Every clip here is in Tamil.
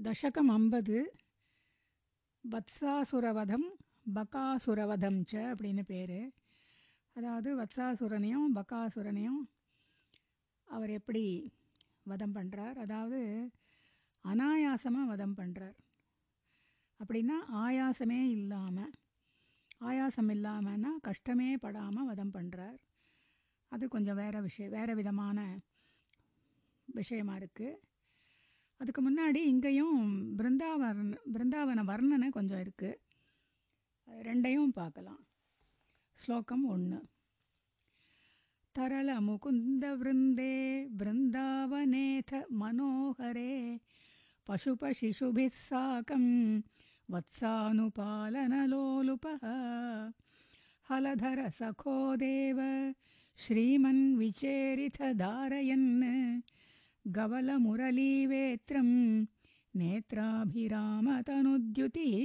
தசகம் ஐம்பது வத்சாசுரவதம் பகாசுரவதம் ச அப்படின்னு பேர். அதாவது வத்சாசுரனையும் பகாசுரனையும் அவர் எப்படி வதம் பண்ணுறார் அதாவது அனாயாசமாக வதம் பண்ணுறார் அப்படின்னா ஆயாசமே இல்லாமல் ஆயாசம் இல்லாமன்னா கஷ்டமே படாமல் வதம் பண்ணுறார் அது கொஞ்சம் வேறு விஷயம் வேறு விதமான விஷயமா இருக்குது அதுக்கு முன்னாடி இங்கேயும் பிருந்தாவன் பிருந்தாவன வர்ணனை கொஞ்சம் இருக்குது ரெண்டையும் பார்க்கலாம் ஸ்லோகம் ஒன்று தரள முகுந்த விருந்தே பிருந்தாவனேத மனோகரே பசுபசிஷுபிः साकं वत्सानुपालनलोलुपः हलधरसखो देव श्रीमन्विचेरितधारयन् गवलमुरलीवेत्रं नेत्राभिरामतनुद्युतिः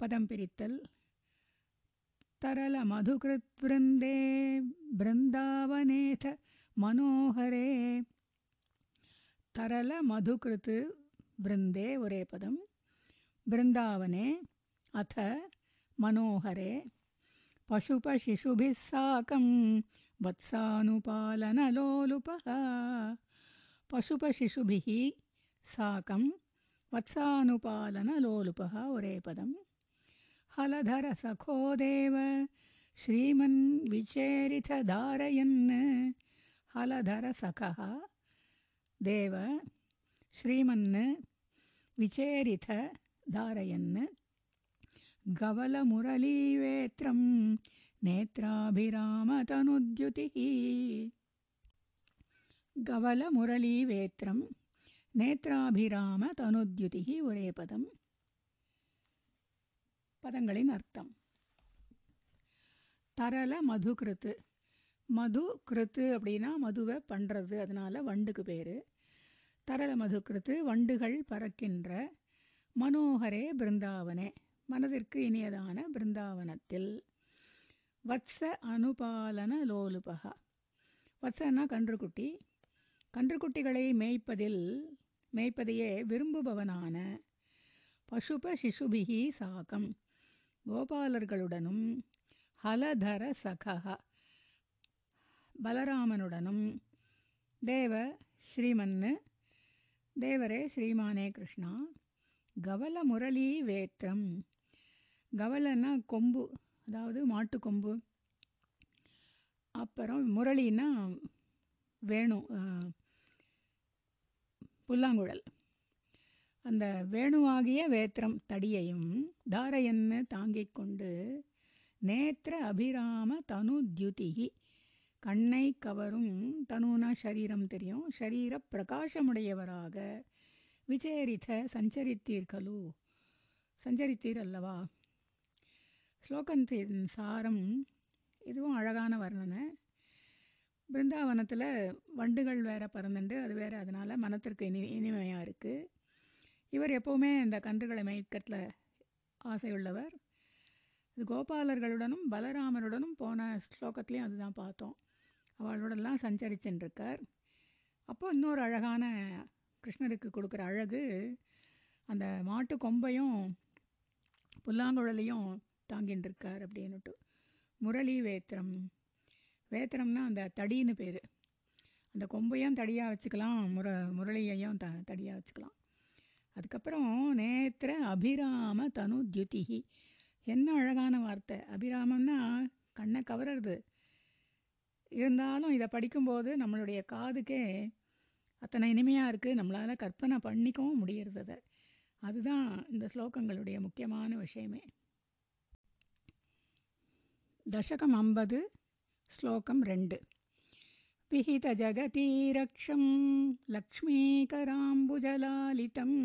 पदं पिरित्तल् तरलमधुकृद्वृन्दे बृन्दावनेथ मनोहरे தரள மதுகிருத்து பிருந்தே ஒரே பதம் பிருந்தாவனே அத்த மனோகரே பசுபசிஷுபிः साकं वत्सानुपालनलोलुपः। पशुपशिशुभिः साकं वत्सानुपालनलोलुपः उरेपदं हलधरसखो देव श्रीमन् विचेरिथ धारयन् हलधरसखः देव श्रीमन् विचेरिथ धारयन् गवलमुरलीवेत्रम् नेत्राभिरामतनुद्युतिः गवलमुरलीवेत्रं நேத்ராபிராம ஒரே பதம் பதங்களின் அர்த்தம் தரல மதுகிருத்து மது கிருத்து அப்படின்னா மதுவை பண்ணுறது அதனால் வண்டுக்கு பேர் தரள மதுக்கிருத்து வண்டுகள் பறக்கின்ற மனோகரே பிருந்தாவனே மனதிற்கு இனியதான பிருந்தாவனத்தில் வத்ச அனுபாலன லோலுபகா வத்சன்னா கன்றுக்குட்டி. கன்றுக்குட்டிகளை மேய்ப்பதில் மேய்ப்பதையே விரும்புபவனான பசுப சிசுபிகி சாகம். கோபாலர்களுடனும் ஹலதர சகா பலராமனுடனும் தேவ ஸ்ரீமன்னு தேவரே ஸ்ரீமானே கிருஷ்ணா. கவல முரளி வேத்திரம். கவலன்னா கொம்பு. அதாவது மாட்டுக்கொம்பு அப்புறம் முரளின்னா வேணு புல்லாங்குழல். அந்த வேணுவாகிய வேத்திரம் தடியையும் தாரையன்னு தாங்கிக் கொண்டு நேத்திர அபிராம தனு தியுதிகி. கண்ணை கவரும் தனுனா சரீரம் தெரியும். ஷரீர பிரகாசமுடையவராக விஜயரித சஞ்சரித்தீர்களோ? சஞ்சரித்தீர் அல்லவா? ஸ்லோகத்தின் சாரம் இதுவும் அழகான வர்ணனை. பிருந்தாவனத்தில் வண்டுகள் வேற பறந்துண்டு அது வேறு அதனால் மனத்திற்கு இனி இனிமையாக இருக்குது இவர் எப்போவுமே இந்த கன்றுகளை மேய்க்கத்தில் ஆசையுள்ளவர். இது கோபாலர்களுடனும் பலராமருடனும் போன ஸ்லோகத்துலேயும் அதுதான் பார்த்தோம். அவளோடலாம் சஞ்சரிச்சுருக்கார் அப்போ இன்னொரு அழகான கிருஷ்ணருக்கு கொடுக்குற அழகு அந்த மாட்டு கொம்பையும் புல்லாங்குழலையும் தாங்கின்னு இருக்கார் அப்படின்னுட்டு. முரளி வேத்திரம் வேத்திரம்னா அந்த தடின்னு பேர். அந்த கொம்பையும் தடியாக வச்சுக்கலாம் முர முரளியையும் த தடியாக வச்சுக்கலாம். அதுக்கப்புறம் நேத்திர அபிராம தனு தியுதிகி என்ன அழகான வார்த்தை. அபிராமம்னா கண்ணை கவர்றது. இருந்தாலும் இதை படிக்கும்போது நம்மளுடைய காதுக்கே அத்தனை இனிமையாக இருக்குது நம்மளால் கற்பனை பண்ணிக்கவும் முடியறது அதை அதுதான் இந்த ஸ்லோகங்களுடைய முக்கியமான விஷயமே. தசகம் ஐம்பது ஸ்லோகம் ரெண்டு விஹித ஜகதீரக்ஷம் லக்ஷ்மீகராம்புஜலாலிதம்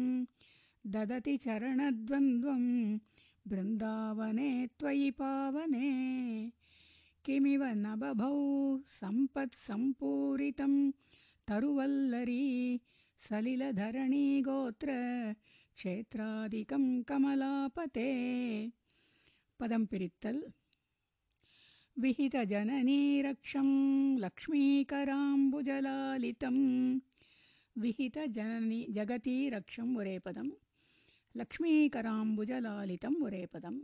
ददति चरणद्वन्द्वं बृन्दावने त्वयि पावने किमिव न बभौ सम्पत्सम्पूरितं तरुवल्लरी सलिलधरणीगोत्र क्षेत्रादिकं कमलापते पदं पिरित्तल् विहितजननीरक्षं लक्ष्मीकराम्बुजलालितं விஹித ஜனனி ஜகதீ ரக்ஷம் ஒரே பதம் லக்ஷ்மீகராம்புஜலாலிதம் ஒரே பதம்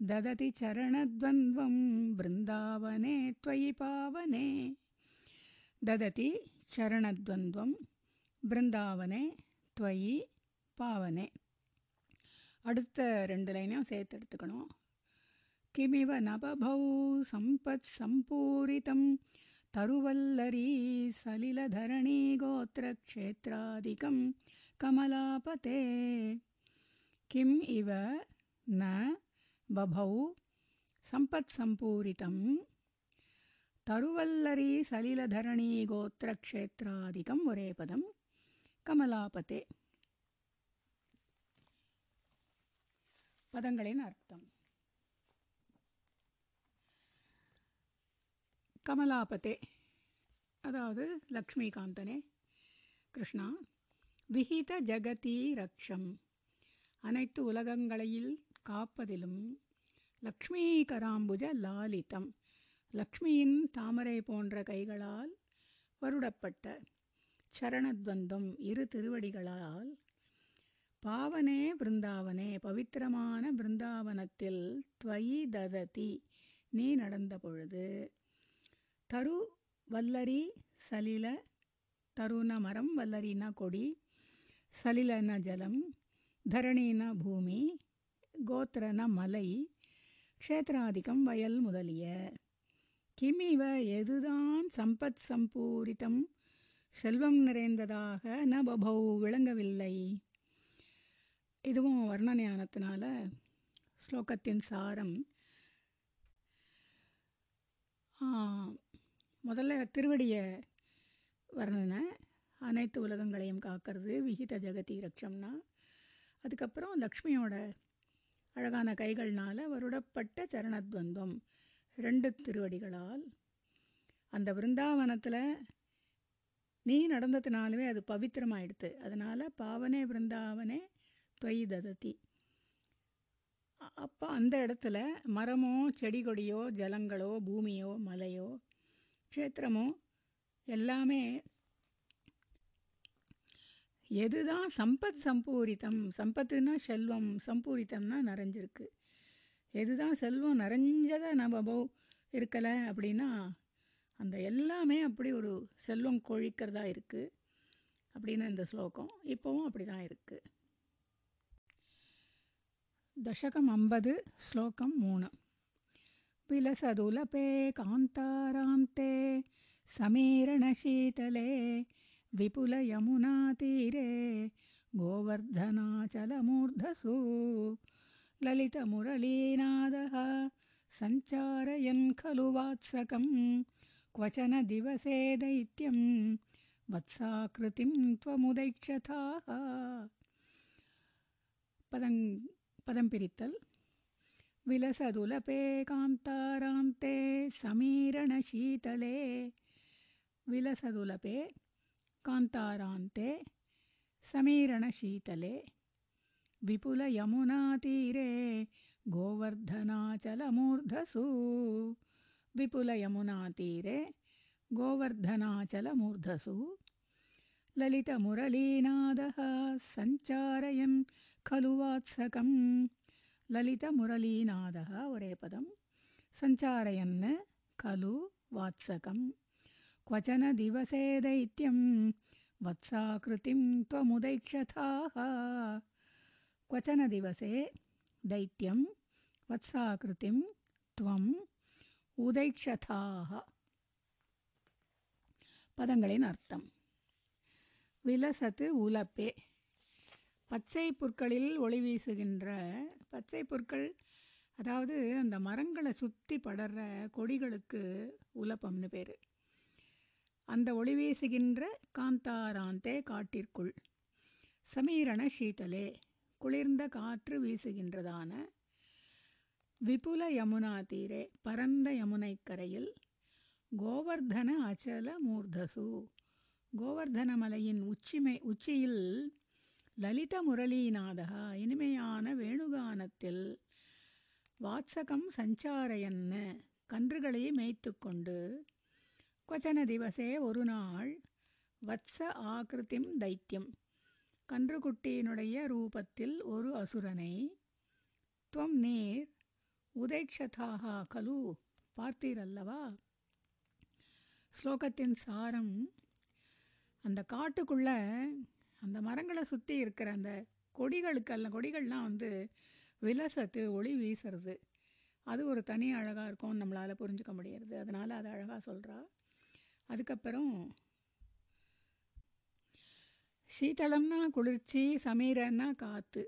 ददति चरणद्वन्द्वं बृन्दावने त्वयि पावने ददति चरणद्वन्द्वं பிருந்தாவனே துவயி பாவனே அடுத்த ரெண்டு லைனையும் சேர்த்து எடுத்துக்கணும் किमिव न बभौ सम्पत्सम्पूरितं तरुवल्लरी सलिलधरणी गोत्रक्षेत्रादिकं कमलापते किम् इव न बभौ सम्पत्सम्पूरितं तरुवल्लरी सलिलधरणी गोत्रक्षेत्रादिकं वरेपदं ಕಮಲಾಪತೆ ಪದಂಗಳೇನ ಅರ್ಥಂ கமலாபதே. அதாவது லக்ஷ்மிகாந்தனே. கிருஷ்ணா விஹித ஜகதி ரக்ஷம் அனைத்து உலகங்களையில் காப்பதிலும் லக்ஷ்மீகராம்புஜ லாலிதம். லக்ஷ்மியின் தாமரை போன்ற கைகளால் வருடப்பட்ட சரணத்வந்தம் இரு திருவடிகளால் பாவனே பிருந்தாவனே பவித்திரமான பிருந்தாவனத்தில் துவயி தததி நீ நடந்த பொழுது தரு வல்லரி சலில தருண மரம் வல்லரினா கொடி சலிலன ஜலம் தரணின பூமி கோத்திரன மலை க்ஷேத்ராதிக்கம் வயல் முதலிய. கிமிவ எதுதான் சம்பத் சம்பூரிதம் செல்வம் நிறைந்ததாக ந பபௌ விளங்கவில்லை. இதுவும் வர்ணஞானத்தினால ஸ்லோகத்தின் சாரம். முதல்ல திருவடியை வர்ணனை. அனைத்து உலகங்களையும் காக்கிறது விகித ஜெகதி ரக்ஷம்னா. அதுக்கப்புறம் லக்ஷ்மியோட அழகான கைகள்னால் வருடப்பட்ட சரணத்வந்தம் ரெண்டு திருவடிகளால். அந்த பிருந்தாவனத்தில் நீ நடந்ததுனாலவே அது பவித்திரமாயிடுது அதனால் பாவனே பிருந்தாவனே தொய் தததி. அப்போ அந்த இடத்துல மரமோ செடி கொடியோ ஜலங்களோ பூமியோ மலையோ க்ஷேத்திரமோ எல்லாமே எதுதான் சம்பத் சம்பூரித்தம் சம்பத்துனா செல்வம் சம்பூரித்தம்னா நிறைஞ்சிருக்கு. எதுதான் செல்வம் நிறைஞ்சதை நம்ம இருக்கலை அப்படின்னா அந்த எல்லாமே அப்படி ஒரு செல்வம் கொழிக்கிறதா இருக்குது அப்படின்னு இந்த ஸ்லோகம். இப்போவும் அப்படி தான் இருக்குது தசகம் ஐம்பது ஸ்லோகம் மூணு. पिलसदुलपे कान्तारान्ते समीरणशीतले विपुलयमुनातीरे गोवर्धनाचलमूर्धसु ललितमुरलीनादः सञ्चारयन् खलु वात्सकं क्वचन दिवसे दैत्यं वत्साकृतिं त्वमुदैक्षथाः। पदं पदं पिरित्तल्। विलसदुलपे कान्तारान्ते समीरणशीतले। विलसदुलपे कान्तारान्ते समीरणशीतले। विपुलयमुनातीरे गोवर्धनाचलमूर्धसु। विपुलयमुनातीरे गोवर्धनाचलमूर्धसु। ललितमुरलीनादः सञ्चारयन् खलु ಲಲಿತ ಮುರಳೀನಾದ ಒರೇ ಪದಂ ಸಂಚಾರಯನ್ ಖಲು ವಾತ್ಸಕಂ ಕ್ವಚನ ದಿವಸೇ ದೈತ್ಯಂ ವತ್ಸಾಕೃತಿಂ ತ್ವಮುದೈಕ್ಷಥಾಹ ಕ್ವಚನ ದಿವಸೆ ದೈತ್ಯಂ ವತ್ಸಾಕೃತಿಂ ತ್ವಂ உதைக்ஷதாக பதங்களின் அர்த்தம் விலசத்து பச்சை புற்களில் ஒளி வீசுகின்ற பச்சை புற்கள் அதாவது அந்த மரங்களை சுற்றி படர்ற கொடிகளுக்கு உலப்பம்னு பேர். அந்த ஒளி வீசுகின்ற காந்தாராந்தே காட்டிற்குள் சமீரண சீதலே குளிர்ந்த காற்று வீசுகின்றதான விபுல யமுனா தீரே பரந்த யமுனைக்கரையில் கோவர்தன அச்சல மூர்தசு. கோவர்தன மலையின் உச்சிமை உச்சியில் லலித முரளீநாதகா இனிமையான வேணுகானத்தில் வாத்சகம் சஞ்சாரையன்னு கன்றுகளை மேய்த்து கொண்டு கொச்சன திவசே ஒரு நாள் வத்ச ஆகிருதிம் தைத்தியம். கன்றுக்குட்டியினுடைய ரூபத்தில் ஒரு அசுரனை துவம் நீர் உதைக்ஷதாக கலு பார்த்தீரல்லவா? ஸ்லோகத்தின் சாரம் அந்த காட்டுக்குள்ள மரங்களை சுற்றி இருக்கிற அந்த கொடிகளுக்கெல்லாம் கொடிகள்லாம் வந்து விலசத்து ஒளி வீசுறது. அது ஒரு தனி அழகாக இருக்கும் நம்மளால் புரிஞ்சுக்க முடியறது. அதனால் அது அழகாக சொல்கிறா அதுக்கப்புறம் சீதளம்னா குளிர்ச்சி சமீரன்னா காற்று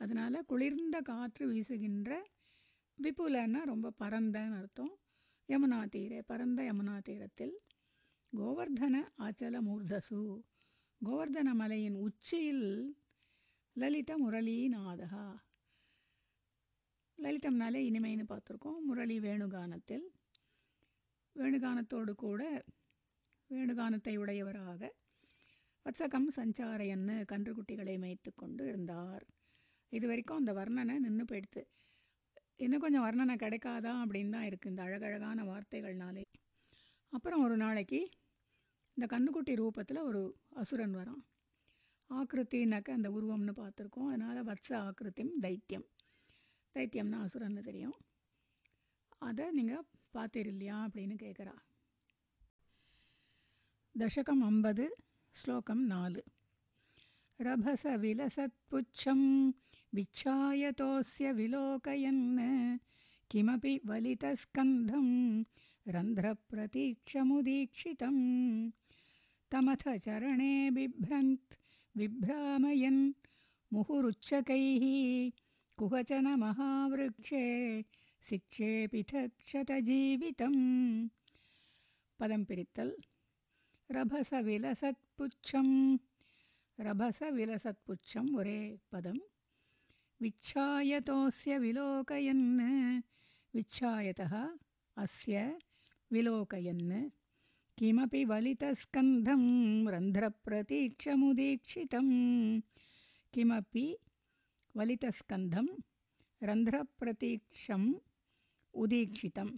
அதனால் குளிர்ந்த காற்று வீசுகின்ற விபுலன்னா ரொம்ப பரந்தன்னு அர்த்தம். யமுனா தீரே பரந்த யமுனா தீரத்தில் கோவர்தன ஆச்சல மூர்தசு கோவர்தன மலையின் உச்சியில் லலித முரளிநாதகா லலிதம்னாலே இனிமைன்னு பார்த்துருக்கோம். முரளி வேணுகானத்தில். வேணுகானத்தோடு கூட வேணுகானத்தை உடையவராக வத்சகம் சஞ்சாரையன்னு கன்றுக்குட்டிகளை மேய்த்து கொண்டு இருந்தார். இது வரைக்கும் அந்த வர்ணனை நின்று போயிடுத்து. இன்னும் கொஞ்சம் வர்ணனை கிடைக்காதா அப்படின்னு தான் இருக்குது இந்த அழகழகான வார்த்தைகள்னாலே. அப்புறம் ஒரு நாளைக்கு இந்த கண்ணுக்குட்டி ரூபத்தில் ஒரு அசுரன் வரான். ஆக்கிருத்தின்னாக்க அந்த உருவம்னு பார்த்துருக்கோம். அதனால் வத்ச ஆக்கிருத்தியம் தைத்தியம் தைத்தியம்னா அசுரன்னு தெரியும். அதை நீங்கள் பார்த்தீர் அப்படின்னு கேட்குறா தசகம் ஐம்பது ஸ்லோகம் நாலு. ரபச விலசத்புச்சம் விச்சாயதோஸ்ய விலோகயன் கிமபி வலிதஸ்கந்தம் ரந்திரப்பிரதீட்சமுதீட்சிதம் तमथ चरणे बिभ्रन्त् विभ्रामयन् मुहुरुच्छकैः कुहचनमहावृक्षे शिक्षेपिथक्षतजीवितम् पिथक्षतजीवितं पदंपित्तल् रभसविलसत्पुच्छं रभसविलसत्पुच्छम्। उरे पदं विच्छायतोऽस्य विलोकयन्। विच्छायतः अस्य विलोकयन्। किमपि वलितस्कन्धं रन्ध्रप्रतीक्षमुदीक्षितं किमपि वलितस्कन्धं रन्ध्रप्रतीक्षम् उदीक्षितं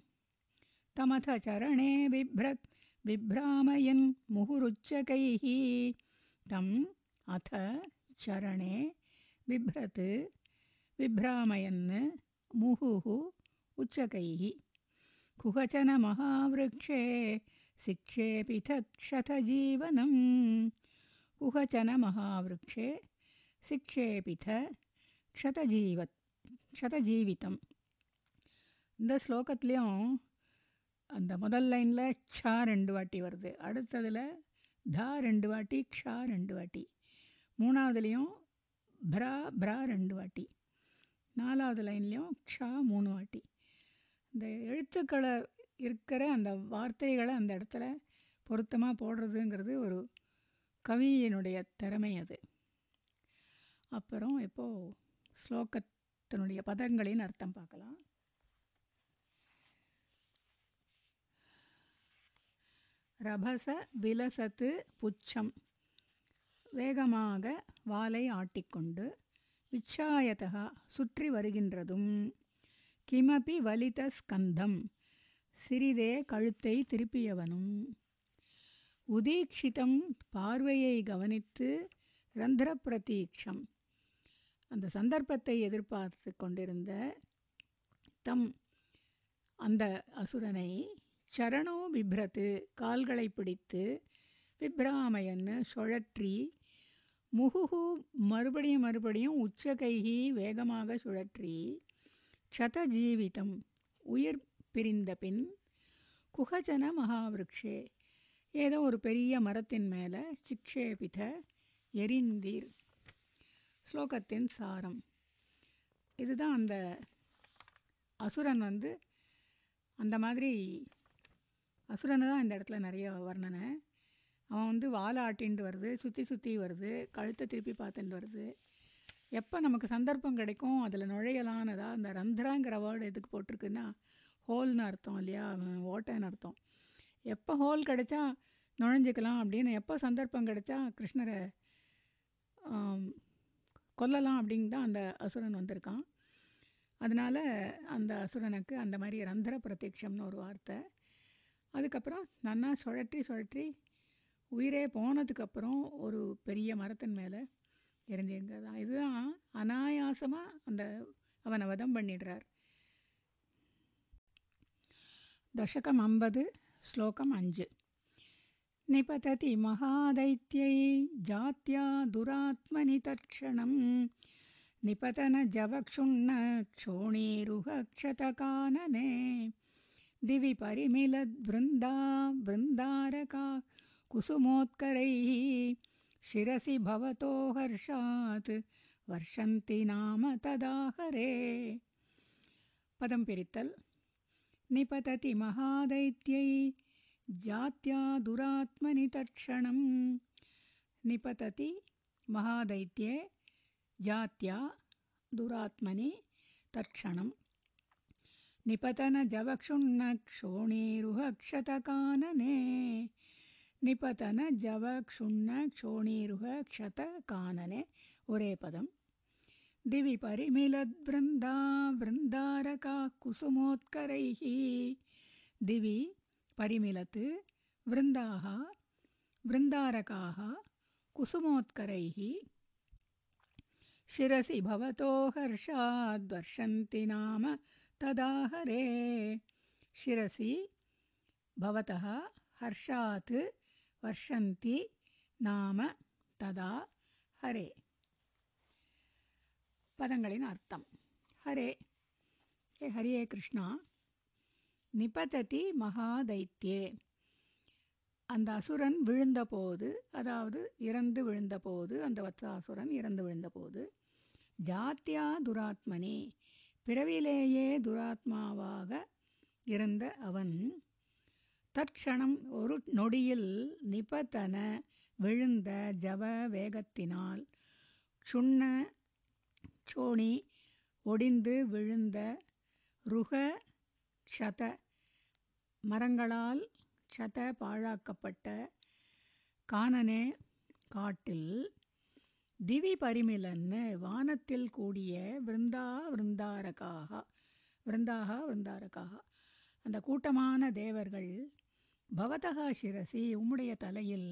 तमथ चरणे बिभ्रत् बिभ्रामयन् मुहुरुच्चकैः। तम् अथ चरणे बिभ्रत् बिभ्रामयन् मुहुः उच्चकैः। कुहचन महावृक्षे शिक्षेपिथक्षतजीवनं कुहचन महावृक्षे शिक्षेपिथ க்ஷதஜீவ க்ஷதஜீவிதம் இந்த ஸ்லோகத்துலேயும் அந்த முதல் லைனில் க்ஷா ரெண்டு வாட்டி வருது அடுத்ததில் தா ரெண்டு வாட்டி க்ஷா ரெண்டு வாட்டி மூணாவதுலேயும் ப்ரா ப்ரா ரெண்டு வாட்டி நாலாவது லைன்லேயும் க்ஷா மூணு வாட்டி இந்த எழுத்துக்களை இருக்கிற அந்த வார்த்தைகளை அந்த இடத்துல பொருத்தமாக போடுறதுங்கிறது ஒரு கவியினுடைய திறமை அது. அப்புறம் இப்போது ஸ்லோகத்தினுடைய பதங்களின் அர்த்தம் பார்க்கலாம். ரபச விலசத்து புச்சம். வேகமாக வாலை ஆட்டிக்கொண்டு விச்சாயதா சுற்றி வருகின்றதும். கிமபி வலித ஸ்கந்தம். சிறிதே கழுத்தை திருப்பியவனும். உதீக்ஷிதம் பார்வையை கவனித்து ரந்திர பிரதீக்ஷம் அந்த சந்தர்ப்பத்தை எதிர்பார்த்து கொண்டிருந்த தம் அந்த அசுரனை சரணோ பிப்ரத்து கால்களை பிடித்து விப்ராமயன்னு சுழற்றி முகுகு மறுபடியும் மறுபடியும் உச்சகைகி வேகமாக சுழற்றி க்ஷதஜீவிதம் உயிர் பிரிந்த பின் குகஜன மகாவிருக்ஷே. ஏதோ ஒரு பெரிய மரத்தின் மேலே சிக்ஷேபித எரிந்தீர். ஸ்லோகத்தின் சாரம். இதுதான் அந்த அசுரன் வந்து அந்த மாதிரி அசுரனை தான் இந்த இடத்துல நிறைய வர்ணனை. அவன் வந்து வாழை ஆட்டின்ட்டு வருது சுற்றி சுற்றி வருது கழுத்தை திருப்பி பார்த்துட்டு வருது. எப்போ நமக்கு சந்தர்ப்பம் கிடைக்கும் அதில் நுழையலானதா அந்த ரந்திராங்கிற வேர்டு எதுக்கு போட்டிருக்குன்னா ஹோல்னு அர்த்தம் இல்லையா? ஓட்டைன்னு அர்த்தம். எப்போ ஹோல் கிடைச்சா நுழைஞ்சிக்கலாம் அப்படின்னு எப்போ சந்தர்ப்பம் கிடைச்சா கிருஷ்ணரை கொல்லலாம் அப்படின்னு தான் அந்த அசுரன் வந்திருக்கான். அதனால் அந்த அசுரனுக்கு அந்த மாதிரி ரந்திர பிரத்யக்ஷம்னு ஒரு வார்த்தை. அதுக்கப்புறம் நன்னா சுழற்றி சுழற்றி உயிரே போனதுக்கப்புறம் ஒரு பெரிய மரத்தின் மேலே இறந்திருக்கிறதா இதுதான் அனாயாசமாக அந்த அவனை வதம் பண்ணிடுறார். दशकम् अम्बद् श्लोकम् अञ्ज् निपतति महादैत्यै जात्या दुरात्मनि तत्क्षणं निपतनजवक्षुण्ण क्षोणीरुहक्षतकानने दिवि परिमिलद्वृन्दा वृन्दारका कुसुमोत्करैः शिरसि भवतो हर्षात् वर्षन्ति नाम तदाहरे पदं पिरित्तल् निपतति महादैत्यै जात्या दुरात्मनि तर्क्षणं निपतति महादैत्ये जात्या दुरात्मनि तर्क्षणं निपतनजवक्षुण्णक्षोणीरुहक्षतकानने निपतनजवक्षुण्णक्षोणीरुहक्षतकानने उरेपदम् दिवि परिमिलद्वृन्दा वृन्दारका कुसुमोत्करैः। दिवि परिमिलत् वृन्दाः वृन्दारकाः कुसुमोत्करैः। शिरसि भवतो हर्षाद्वर्षन्ति नाम तदा हरे शिरसि भवतः हर्षात् वर्षन्ति नाम तदा हरे பதங்களின் அர்த்தம். ஹரே. ஏ ஹரியே கிருஷ்ணா. நிபததி மகாதைத்தியே அந்த அசுரன் விழுந்தபோது அதாவது இறந்து விழுந்தபோது அந்த வத்சாசுரன் இறந்து விழுந்தபோது ஜாத்தியா துராத்மனி பிறவிலேயே துராத்மாவாக இருந்த அவன் தற்க்ஷணம் ஒரு நொடியில் நிபத்தன விழுந்த ஜவ வேகத்தினால் சுண்ண அச்சோணி ஒடிந்து விழுந்த ருக க்ஷத மரங்களால் க்ஷத பாழாக்கப்பட்ட கானனே காட்டில் திவி பரிமிலன்னு வானத்தில் கூடிய விருந்தா விருந்தாரகாக விருந்தாக விருந்தாரகாக. அந்த கூட்டமான தேவர்கள் பவதகா சிரசி உம்முடைய தலையில்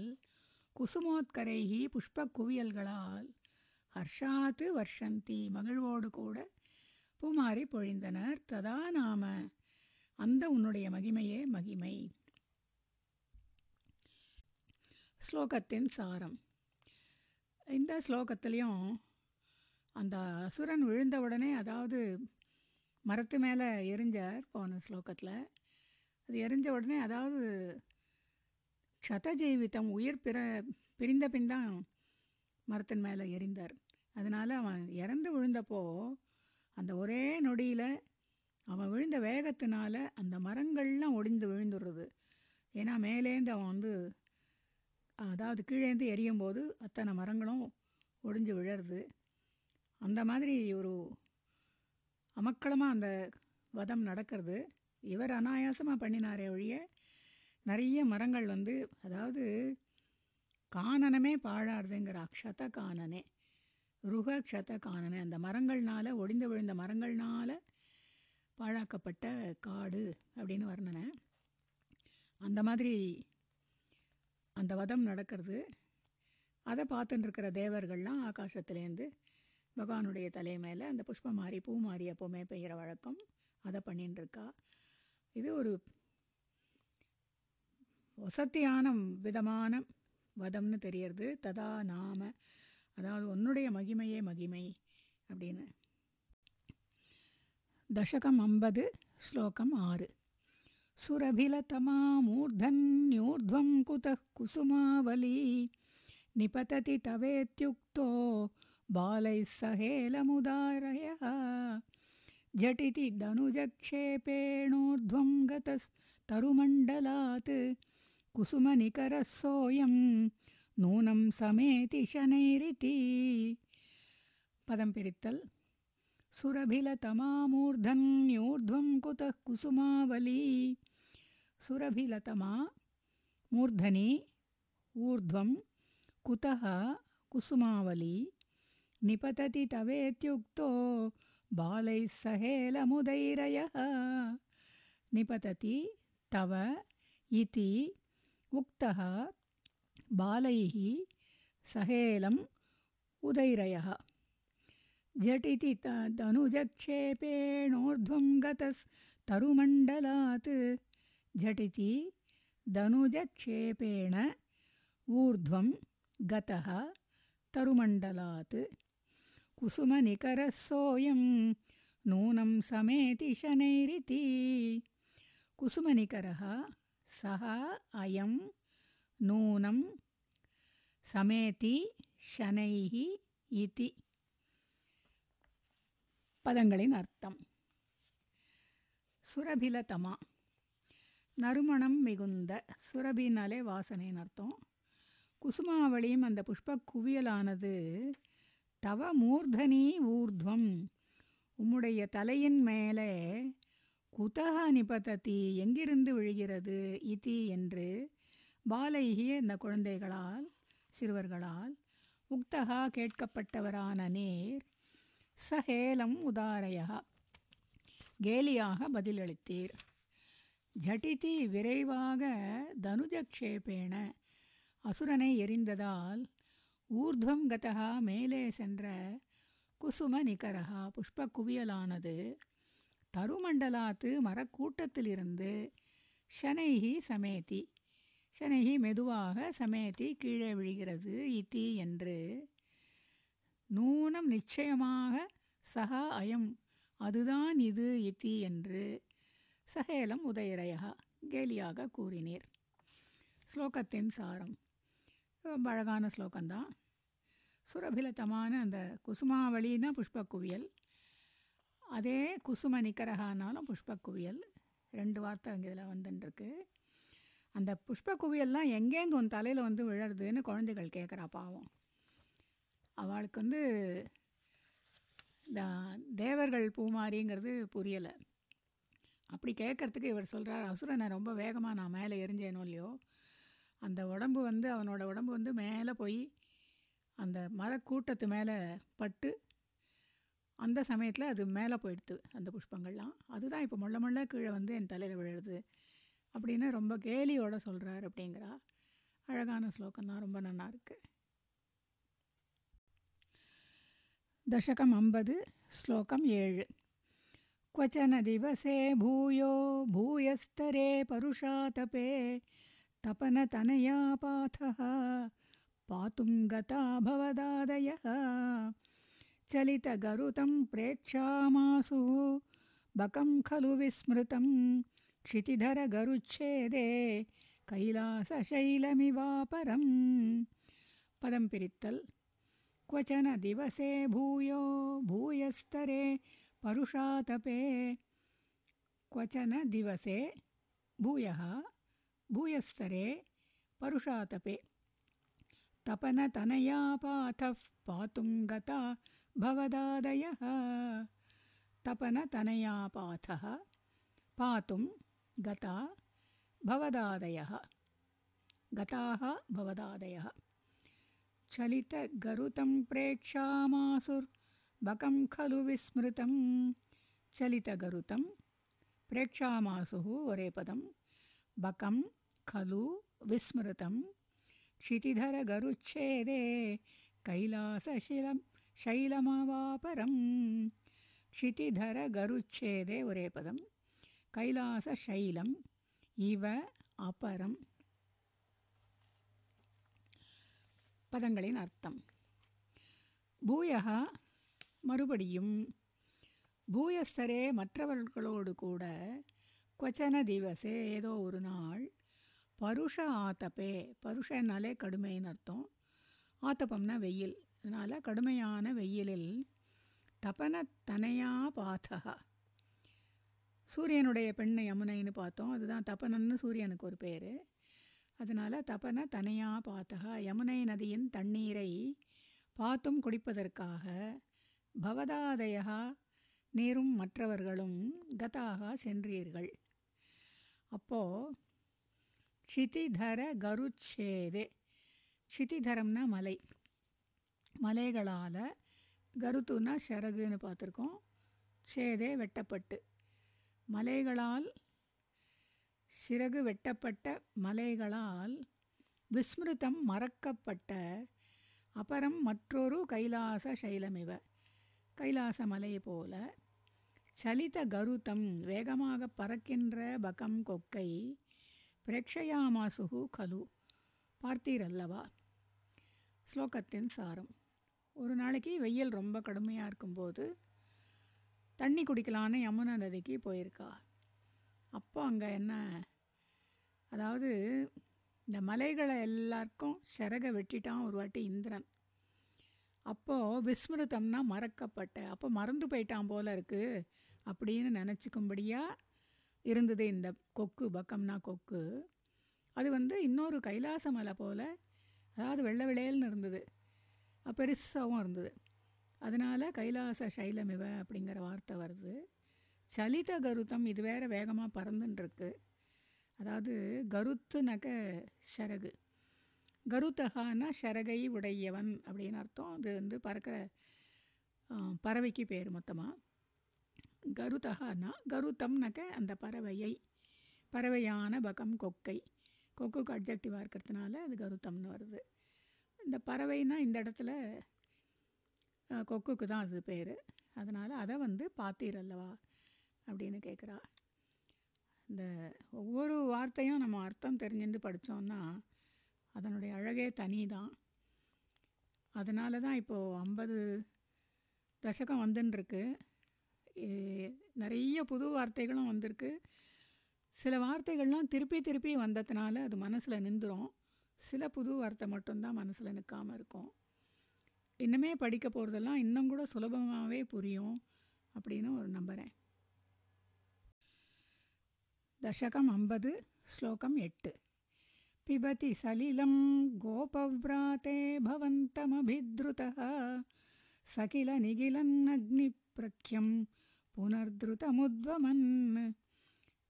குசுமோத்கரைகி புஷ்ப குவியல்களால் ஹர்ஷாத்து வர்ஷந்தி மகிழ்வோடு கூட பூமாரி பொழிந்தனர். ததா நாம அந்த உன்னுடைய மகிமையே மகிமை. ஸ்லோகத்தின் சாரம். இந்த ஸ்லோகத்திலையும் அந்த அசுரன் விழுந்த உடனே அதாவது மரத்து மேலே எரிஞ்சார் போன ஸ்லோகத்தில். அது எரிஞ்ச உடனே அதாவது க்ஷதஜீவிதம் உயிர் பிற பிரிந்த பின் தான் மரத்தின் மேலே எரிந்தார். அதனால் அவன் இறந்து விழுந்தப்போ அந்த ஒரே நொடியில் அவன் விழுந்த வேகத்தினால அந்த மரங்கள்லாம் ஒடிந்து விழுந்துடுறது. ஏன்னா மேலேந்து அவன் வந்து அதாவது கீழேந்து எரியும் போது அத்தனை மரங்களும் ஒடிஞ்சு விழருது அந்த மாதிரி ஒரு அமக்களமாக அந்த வதம் நடக்கிறது. இவர் அனாயாசமாக பண்ணினாரே ஒழிய நிறைய மரங்கள் வந்து அதாவது காணனமே பாழாடுதுங்கிற அக்ஷத காணனே ருக க்ஷத அந்த மரங்கள்னால ஒடிந்து விழுந்த மரங்கள்னால பாழாக்கப்பட்ட காடு அப்படின்னு வர்ணனை. அந்த மாதிரி அந்த வதம் நடக்கிறது. அதை பார்த்துட்டு இருக்கிற தேவர்கள்லாம் ஆகாசத்துலேருந்து பகவானுடைய தலை மேலே அந்த புஷ்பம் மாறி பூ மாறி எப்போவுமே பெய்கிற வழக்கம். அதை பண்ணின்னு இருக்கா இது ஒரு வசத்தியான விதமான வதம்னு தெரியறது. ததா நாம அதாவது உன்னுடைய மகிமையே மகிமை அப்படின்னு தசகம் ஐம்பது ஸ்லோகம் ஆறு सुरभिलतमामूर्धन्यूर्ध्वं कुतः कुसुमावली निपतति तवेत्युक्तो बालैः सहेलमुदारयः झटिति दनुजक्षेपेणोर्ध्वं गतस्तरुमण्डलात् कुसुमनिकरः सोऽयं नूनं समेति शनैरिति। पदं पिरित्तल्। सुरभिलतमामूर्धन्यूर्ध्वं कुतः कुसुमावली। सुरभिलतमा मूर्धनि ऊर्ध्वं कुतः कुसुमावली। निपतति तवेत्युक्तो बालैः सहेलमुदैरयः। निपतति तव इति उक्तः बालैः सहेलम् उदैरयः। झटिति तदनुजक्षेपेणोर्ध्वं गतस्तरुमण्डलात् झटिति दनुजक्षेपेण ऊर्ध्वं गतः तरुमण्डलात्। कुसुमनिकरः सोऽयं नूनं समेति शनैरिति। कुसुमनिकरः सः अयं नूनं समेति शनैः इति பதங்களின் அர்த்தம் சுரபிலதமா நறுமணம் மிகுந்த சுரபினாலே வாசனைன்னு அர்த்தம் குசுமாவளியும் அந்த புஷ்ப குவியலானது தவ மூர்தனி ஊர்துவம் உம்முடைய தலையின் மேலே குதக நிபததி எங்கிருந்து விழுகிறது இதி என்று பாலைகிய இந்த குழந்தைகளால் சிறுவர்களால் உக்தகா கேட்கப்பட்டவரான நேர் சஹேலம் உதாரையா. கேலியாக பதிலளித்தீர். ஜட்டிதி விரைவாக தனுஜக்ஷேபேண அசுரனை எரிந்ததால் ஊர்துவம் கதகா மேலே சென்ற குசும நிகரகா புஷ்ப குவியலானது தருமண்டலாத்து மரக்கூட்டத்திலிருந்து ஷனைஹி சமேதி. சனகி மெதுவாக சமேதி கீழே விழுகிறது. இத்தி என்று. நூனம் நிச்சயமாக சகா அயம். அதுதான் இது இத்தி என்று சகேலம் உதயரயா கேலியாக கூறினீர். ஸ்லோகத்தின் சாரம். ரொம்ப அழகான ஸ்லோகம்தான். சுரபிலத்தமான அந்த குசுமாவளினா புஷ்பக்குவியல். அதே குசும நிக்கரகானாலும் புஷ்பக்குவியல். ரெண்டு வார்த்தை அங்கே இதில் வந்துட்டுருக்கு அந்த புஷ்ப குவியெல்லாம் எங்கேருந்து உன் தலையில் வந்து விழறதுன்னு குழந்தைகள் கேட்குறா பாவம். அவளுக்கு வந்து தேவர்கள் பூமாரிங்கிறது புரியலை. அப்படி கேட்குறதுக்கு இவர் சொல்கிறார் அசுரனை ரொம்ப வேகமாக நான் மேலே எரிஞ்சேனோ இல்லையோ? அந்த உடம்பு வந்து அவனோட உடம்பு வந்து மேலே போய் அந்த மரக்கூட்டத்து மேலே பட்டு அந்த சமயத்தில் அது மேலே போயிடுது அந்த புஷ்பங்கள்லாம். அதுதான் இப்போ முள்ள முள்ள கீழே வந்து என் தலையில் விழுறது. அப்படின்னு ரொம்ப கேலியோடு சொல்கிறார் அப்படிங்கிறா அழகான ஸ்லோகம் தான் ரொம்ப நல்லா இருக்குது दशकम् अम्बद् श्लोकम् एळ् क्वचन दिवसे भूयो भूयस्तरे परुषातपे तपनतनया पाथः पातुं गता भवदादयः चलितगरुतं प्रेक्षामासु बकं खलु विस्मृतं क्षितिधरगरुच्छेदे कैलासशैलमिवापरं पदं पिरित्तल्। क्वचन दिवसे भूयो भूयस्तरे परुषातपे। क्वचन दिवसे भूयः भूयस्तरे परुषातपे। तपनतनया पाथः पातुं गता भवदादयः। तपनतनया पाथः पातुं गता भवदादयः। गताः भवदादयः। चलितगरुतं प्रेक्षामासुर्बकं खलु विस्मृतं। चलितगरुतं प्रेक्षामासुः वरेपदं बकं खलु विस्मृतं। क्षितिधरगरुच्छेदे कैलासशिलं शैलमवापरं। क्षितिधरगरुच्छेदे கைலாச சைலம் இவ அபரம். பதங்களின் அர்த்தம். பூயகா மறுபடியும் பூயஸ்தரே மற்றவர்களோடு கூட கொச்சன திவசே ஏதோ ஒரு நாள் பருஷ ஆத்தப்பே பருஷனாலே கடுமைன்னு அர்த்தம். ஆத்தப்பம்னா வெயில். அதனால் கடுமையான வெயிலில் தபன தனையா பாத்தகா சூரியனுடைய பெண்ணை யமுனைன்னு பார்த்தோம். அதுதான் தபனன்னு சூரியனுக்கு ஒரு பேர். அதனால் தபன தனையாக பார்த்தகா யமுனை நதியின் தண்ணீரை பார்த்தும் குடிப்பதற்காக பவதாதயா நீரும் மற்றவர்களும் கதாக சென்றீர்கள். அப்போது க்ஷிதிதர கருச்சேதே. க்ஷிதிதரம்னா மலை. மலைகளால் கருத்துனா சரகுன்னு பார்த்துருக்கோம் சேதே வெட்டப்பட்டு. மலைகளால் சிறகு வெட்டப்பட்ட மலைகளால் விஸ்மிருதம் மறக்கப்பட்ட அபரம் மற்றொரு கைலாச சைலமிவ. கைலாச மலை போல சலித கருத்தம் வேகமாக பறக்கின்ற பகம் கொக்கை பிரேக்ஷயாமாசுகு கலு. பார்த்தீரல்லவா ஸ்லோகத்தின் சாரம். ஒரு நாளைக்கு வெயில் ரொம்ப கடுமையாக இருக்கும்போது தண்ணி குடிக்கலான்னு யமுனா நதிக்கு போயிருக்கா. அப்போ அங்கே என்ன? அதாவது இந்த மலைகளை எல்லாருக்கும் சிறக வெட்டிட்டான் ஒரு வாட்டி இந்திரன். அப்போது விஸ்மிருதம்னா மறக்கப்பட்ட அப்போ மறந்து போயிட்டான் போல இருக்குது அப்படின்னு நினச்சிக்கும்படியாக இருந்தது இந்த கொக்கு பக்கம்னா கொக்கு. அது வந்து இன்னொரு கைலாச மலை போல் அதாவது வெள்ளை விளையல்னு இருந்தது. பெருசாகவும் இருந்தது. அதனால் கைலாச சைலமிவ அப்படிங்கிற வார்த்தை வருது. சலித கருத்தம் இது வேற வேகமாக பறந்துட்டுருக்கு அதாவது கருத்துனக்க ஷரகு கருத்தகான்னா ஷரகை உடையவன் அப்படின்னு அர்த்தம். அது வந்து பறக்கிற பறவைக்கு பேர் மொத்தமாக கருத்தகான்னா கருத்தம்னாக்க அந்த பறவையை பறவையான பகம் கொக்கை. கொக்குக்கு அப்ஜெக்டிவாக இருக்கிறதுனால அது கருத்தம்னு வருது. இந்த பறவைனா இந்த இடத்துல கொக்குக்கு தான் அது பேர். அதனால் அதை வந்து பார்த்தீரல்லவா அப்படின்னு கேட்குறா இந்த ஒவ்வொரு வார்த்தையும் நம்ம அர்த்தம் தெரிஞ்சுட்டு படித்தோம்னா அதனுடைய அழகே தனி தான். அதனால தான் இப்போது ஐம்பது தசகம் வந்துன்ருக்கு. நிறைய புது வார்த்தைகளும் வந்திருக்கு. சில வார்த்தைகள்லாம் திருப்பி திருப்பி வந்ததுனால அது மனசில் நின்றுடும் சில புது வார்த்தை மட்டும்தான் மனசில் நிற்காமல் இருக்கும். இன்னுமே படிக்க போகிறதெல்லாம் இன்னும் கூட சுலபமாகவே புரியும் அப்படின்னு ஒரு நம்புகிறேன் தசகம் ஐம்பது ஸ்லோகம் எட்டு पिबति सलिलं गोपव्राते भवन्तमभिद्रुतः स किल निखिलन्नग्निप्रख्यं पुनर्द्रुतमुद्वमन्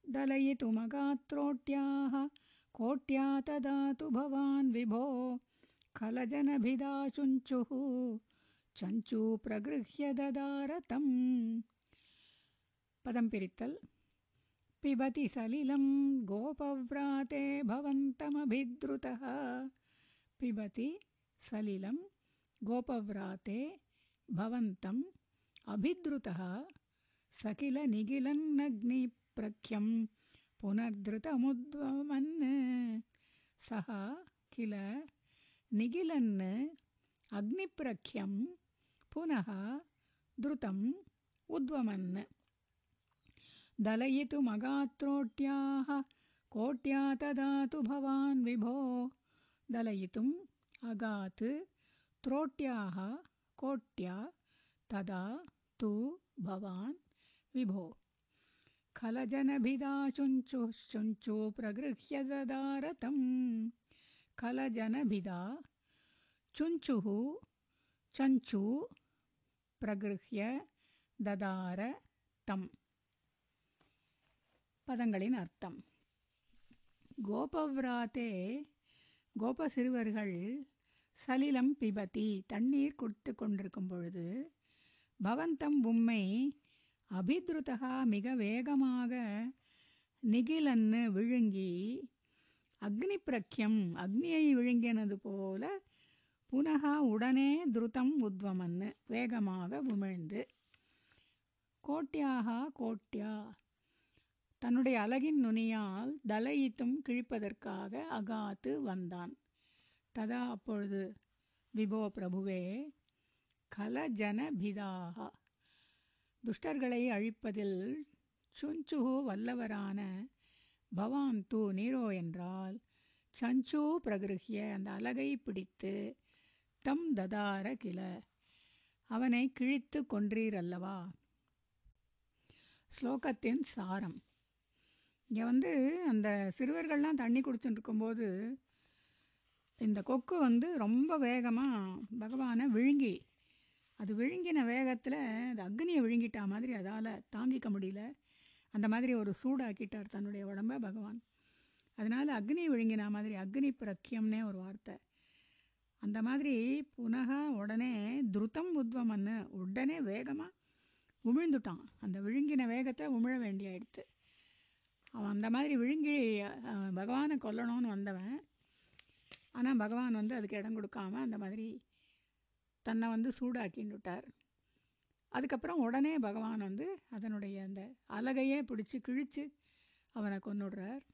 दलयितुमगात्रोट्याः कोट्या ददातु भवान् विभो खलजनभिदाचुञ्चुः चञ्चू प्रगृह्य ददार तम् पदं पिरित्तल्। पिबति सलिलं गोपव्राते भवन्तमभिद्रुतः। पिबति सलिलं गोपव्राते भवन्तम् अभिद्रुतः। सकिल निगिलन्नग्निप्रख्यं पुनर्धृतमुद्वमन्। सः किल निगिलन् अग्निप्रख्यं पुनः धृतम् उद्वमन् दलयितुमगात्रोट्याः कोट्या तदातु भवान् विभो दलयितुम् अगात् त्रोट्याः कोट्या तदा तु भवान् विभो खलजनभिदाचुञ्चुश्चुञ्चु प्रगृह्य ददारतं खलजनभिदा चुञ्चुः चञ्चु प्रगृह्य ददार தம் பதங்களின் அர்த்தம் கோபவ்ராத்தே கோப சிறுவர்கள் சலிலம் பிபதி தண்ணீர் கொடுத்து கொண்டிருக்கும் பொழுது பவந்தம் உம்மை அபித்ருதகா மிக வேகமாக நிகிலன்னு விழுங்கி அக்னி பிரக்கியம் அக்னியை விழுங்கினது போல புனகா உடனே துருதம் உத்வமன்னு வேகமாக உமிழ்ந்து கோட்டியாக கோட்டியா தன்னுடைய அழகின் நுனியால் தலயித்தும் கிழிப்பதற்காக அகாத்து வந்தான். ததா அப்பொழுது விபோ பிரபுவே கலஜனபிதாக துஷ்டர்களை அழிப்பதில் சுஞ்சுகு வல்லவரான பவான் தூ நீரோ என்றால் சஞ்சோ பிரகிருகிய அந்த அலகை பிடித்து தம் ததார கில அவனை கிழித்து கொன்றீர் அல்லவா? ஸ்லோகத்தின் சாரம். இங்கே வந்து அந்த சிறுவர்கள்லாம் தண்ணி குடிச்சுட்டு இருக்கும்போது இந்த கொக்கு வந்து ரொம்ப வேகமாக பகவானை விழுங்கி அது விழுங்கின வேகத்தில் அது அக்னியை விழுங்கிட்டா மாதிரி அதால் தாங்கிக்க முடியல. அந்த மாதிரி ஒரு சூடாக்கிட்டார் தன்னுடைய உடம்ப பகவான். அதனால் அக்னி விழுங்கின மாதிரி அக்னி பிரக்கியம்னே ஒரு வார்த்தை. அந்த மாதிரி புனகா உடனே துருத்தம் உத்வமன்னு உடனே வேகமாக உமிழ்ந்துட்டான். அந்த விழுங்கின வேகத்தை உமிழ வேண்டியாயிடுத்து. அவன் அந்த மாதிரி விழுங்கி பகவானை கொல்லணும்னு வந்தவன். ஆனால் பகவான் வந்து அதுக்கு இடம் கொடுக்காம அந்த மாதிரி தன்னை வந்து சூடாக்கின்னு விட்டார் அதுக்கப்புறம் உடனே பகவான் வந்து அதனுடைய அந்த அலகையே பிடிச்சி கிழித்து அவனை கொண்டுடுறார்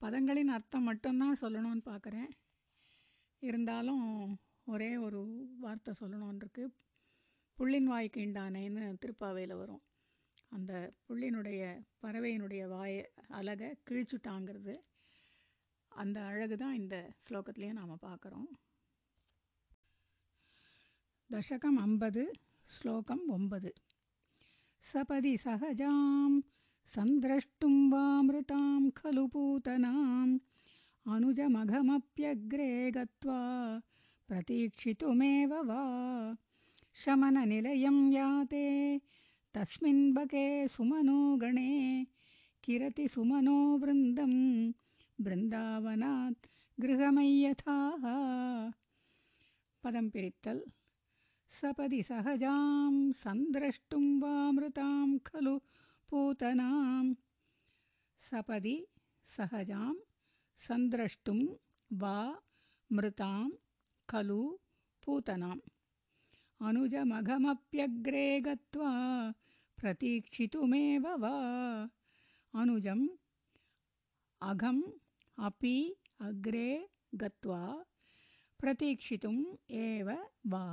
பதங்களின் அர்த்தம் மட்டும்தான் சொல்லணும்னு பார்க்குறேன். இருந்தாலும் ஒரே ஒரு வார்த்தை சொல்லணும்னு இருக்கு. புள்ளின் வாய்க்கு கீண்டானேன்னு திருப்பாவையில் வரும். அந்த புள்ளினுடைய பறவையினுடைய வாயை அழகை கிழிச்சுட்டாங்கிறது. அந்த அழகு தான் இந்த ஸ்லோகத்துலேயும் நாம் பார்க்குறோம். தசகம் ஐம்பது ஸ்லோகம் ஒன்பது சபதி சகஜாம் சந்திரஷ்டும் வாமிருதாம் खलु पूतनाम् अनुजमघमप्यग्रे गत्वा प्रतीक्षितुमेव वा शमननिलयं याते तस्मिन् बके सुमनो गणे किरति सुमनो वृन्दं बृन्दावनात् गृहमय्यथाः पदं पिरित्तल् सपदि सहजां सन्द्रष्टुं वामृतां खलु पूतनां। सपदि सहजां सन्द्रष्टुं वा मृतां खलु पूतनाम्। अनुजमघमप्यग्रे गत्वा प्रतीक्षितुमेव वा? अनुजम् अघम् अपि अग्रे गत्वा प्रतीक्षितुम् एव वा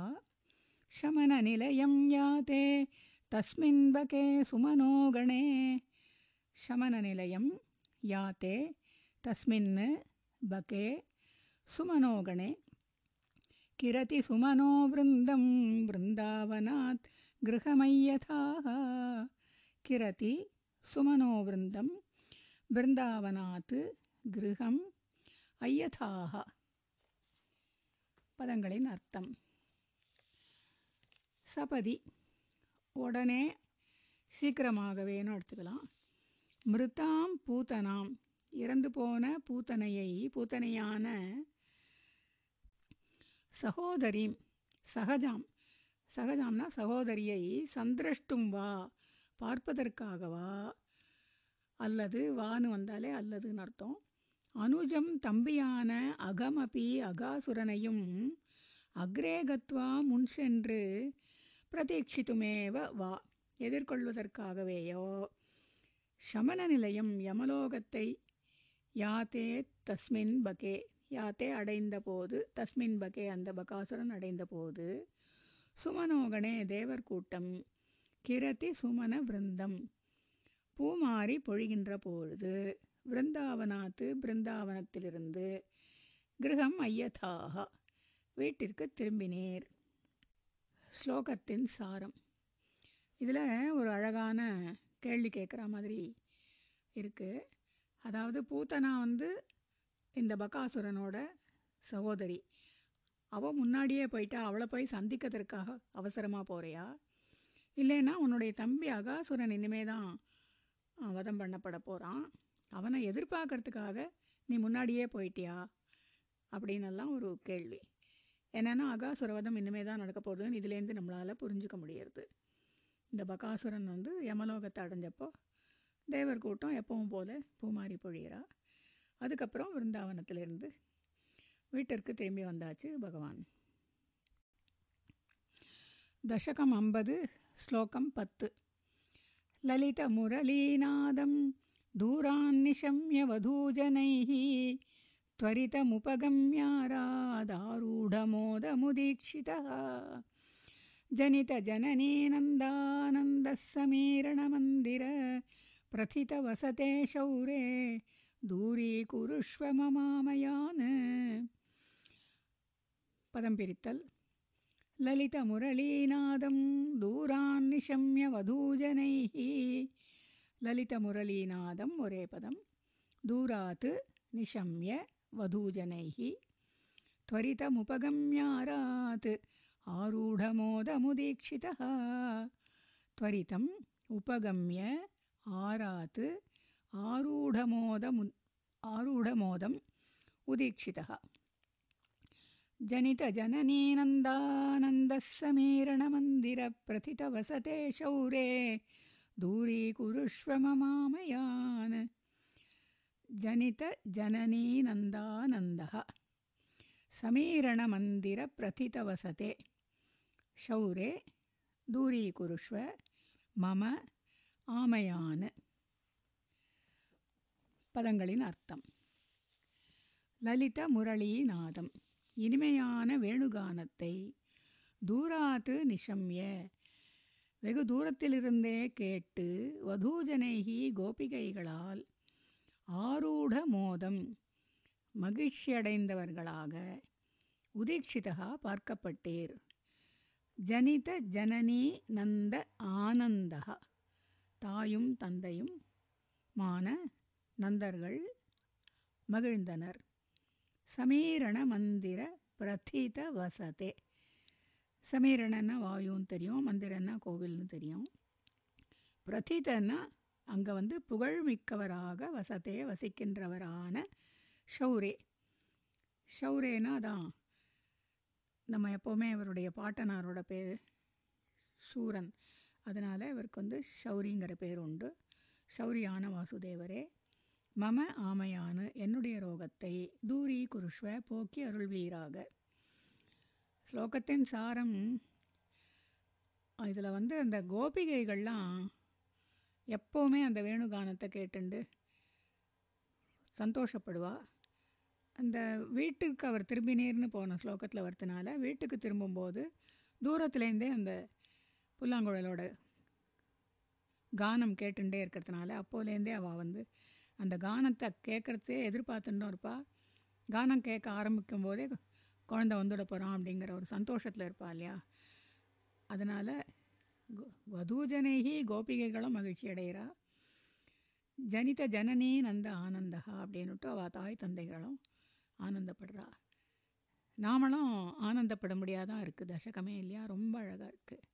शमननिलयं याते तस्मिन् बके सुमनो गणे शमननिलयं याते तस्मिन् बके सुमनो गणे किरति सुमनो वृन्दं वृन्दावनात् गृहमय्यथाः किरति सुमनो वृन्दं பிருந்தாவனாத் கிருஹம் ஐயதாக பதங்களின் அர்த்தம் சபதி உடனே சீக்கிரமாகவேன்னு எடுத்துக்கலாம்? மிருதாம் பூத்தனாம் இறந்து போன பூத்தனையை பூத்தனையான சகோதரிம் சகஜாம். சகஜாம்னா சகோதரியை சந்திரஷ்டும் வா பார்ப்பதற்காகவா அல்லது வான்னு வந்தாலே அல்லதுன்னு அர்த்தம். அனுஜம் தம்பியான அகமபி அகாசுரனையும் அக்ரேகத்வா முன் சென்று பிரதீட்சித்துமேவ வா. எதிர்கொள்வதற்காகவேயோ. சமண நிலையம் யமலோகத்தை யாத்தே தஸ்மின் பகே. யாத்தே அடைந்தபோது தஸ்மின் பகே அந்த பகாசுரன் அடைந்தபோது சுமனோகனே தேவர் கூட்டம் கிரதி சுமன விருந்தம் பூமாரி பொழிகின்ற பொழுது பிருந்தாவனாத்து பிருந்தாவனத்திலிருந்து கிரகம் ஐயதாக. வீட்டிற்கு திரும்பினேர். ஸ்லோகத்தின் சாரம். இதில் ஒரு அழகான கேள்வி கேட்குற மாதிரி இருக்குது அதாவது பூத்தனா வந்து இந்த பகாசுரனோட சகோதரி. அவள் முன்னாடியே போயிட்டா அவளை போய் சந்திக்கிறதுக்காக அவசரமாக போகிறியா இல்லைன்னா உன்னுடைய தம்பி அகாசுரன் இனிமே தான் வதம் பண்ணப்பட போகிறான் அவனை எதிர்பார்க்கறதுக்காக நீ முன்னாடியே போயிட்டியா? அப்படின்னெல்லாம் ஒரு கேள்வி. என்னென்னா அகாசுரவதம் இனிமே தான் நடக்க போகுதுன்னு இதுலேருந்து நம்மளால் புரிஞ்சுக்க முடியறது இந்த பகாசுரன் வந்து யமலோகத்தை அடைஞ்சப்போ தேவர் கூட்டம் எப்பவும் போல பூமாரி பொழிகிறா அதுக்கப்புறம் விருந்தாவனத்திலிருந்து வீட்டிற்கு திரும்பி வந்தாச்சு பகவான் தசகம் ஐம்பது ஸ்லோகம் பத்து ललितमुरलीनादं दूरान्निशम्य वधूजनैः त्वरितमुपगम्यारादारूढमोदमुदीक्षितः जनितजननीनन्दानन्दः समीरणमन्दिर प्रथितवसते शौरे दूरीकुरुष्व ममामयान् पदं पिरित्तल् ललितमुरलीनादं दूरान्निशम्य वधूजनैः ललितमुरलीनादम् ओरे पदं दूरात् निशम्य वधूजनैः त्वरितमुपगम्यारात् आरूढमोदमुदीक्षितः। त्वरितम् उपगम्य आरात् आरूढमोदमु आरूढमोदम् उदीक्षितः। जनितजननीनन्दानन्दः समीरणमन्दिरप्रथितवसते शौरे दूरीकुरुष्व ममामयान् ஜனித ஜனனீ நந்தானந்தः समीरणमन्दिरप्रथितवसते शौरे दूरीकुरुष्व மம ஆமையான் பதங்களின் அர்த்தம் லலித முரளீநாதம் இனிமையான வேணுகானத்தை தூராத்து நிஷம்ய வெகு தூரத்திலிருந்தே கேட்டு வதூஜனைகி கோபிகைகளால் ஆரூட மோதம் மகிழ்ச்சியடைந்தவர்களாக உதீட்சிதா பார்க்கப்பட்டீர். ஜனித ஜனனி நந்த ஆனந்தா தாயும் தந்தையும் மான நந்தர்கள் மகிழ்ந்தனர். சமீரண மந்திர பிரதித வசதே. சமீரணன்னா வாயுன்னு தெரியும் மந்திரன்னா கோவில்னு தெரியும். பிரதிதன்னா அங்கே வந்து புகழ்மிக்கவராக வசத்தே வசிக்கின்றவரான ஷௌரே. ஷௌரேனா அதான் நம்ம எப்போவுமே இவருடைய பாட்டனாரோட பேர் சூரன். அதனால் இவருக்கு வந்து ஷௌரிங்கிற பேர் உண்டு. ஷௌரியான வாசுதேவரே. மம ஆமையானு என்னுடைய ரோகத்தை தூரி குருஷ்வ போக்கி அருள்வீராக. ஸ்லோகத்தின் சாரம் இதில் வந்து அந்த கோபிகைகள்லாம் எப்போவுமே அந்த வேணுகானத்தை கேட்டுண்டு சந்தோஷப்படுவா. அந்த வீட்டுக்கு அவர் திரும்பினீர்னு போன ஸ்லோகத்தில் வரதுனால வீட்டுக்கு திரும்பும்போது தூரத்துலேருந்தே அந்த புல்லாங்குழலோட கானம் கேட்டுட்டே இருக்கிறதுனால அப்போலேருந்தே அவள் வந்து அந்த கானத்தை கேட்குறதே எதிர்பார்த்துட்டும் இருப்பா. கானம் கேட்க ஆரம்பிக்கும் போதே குழந்த வந்துட போகிறான் அப்படிங்கிற ஒரு சந்தோஷத்தில் இருப்பா இல்லையா? அதனால் வதூஜனைகி கோபிகைகளும் மகிழ்ச்சி அடைகிறா ஜனித ஜனனே நந்த ஆனந்தா அப்படின்னுட்டு அவள் தாய் தந்தைகளும் ஆனந்தப்படுறா. நாமளும் ஆனந்தப்பட முடியாதான் இருக்குது தசகமே இல்லையா? ரொம்ப அழகாக இருக்குது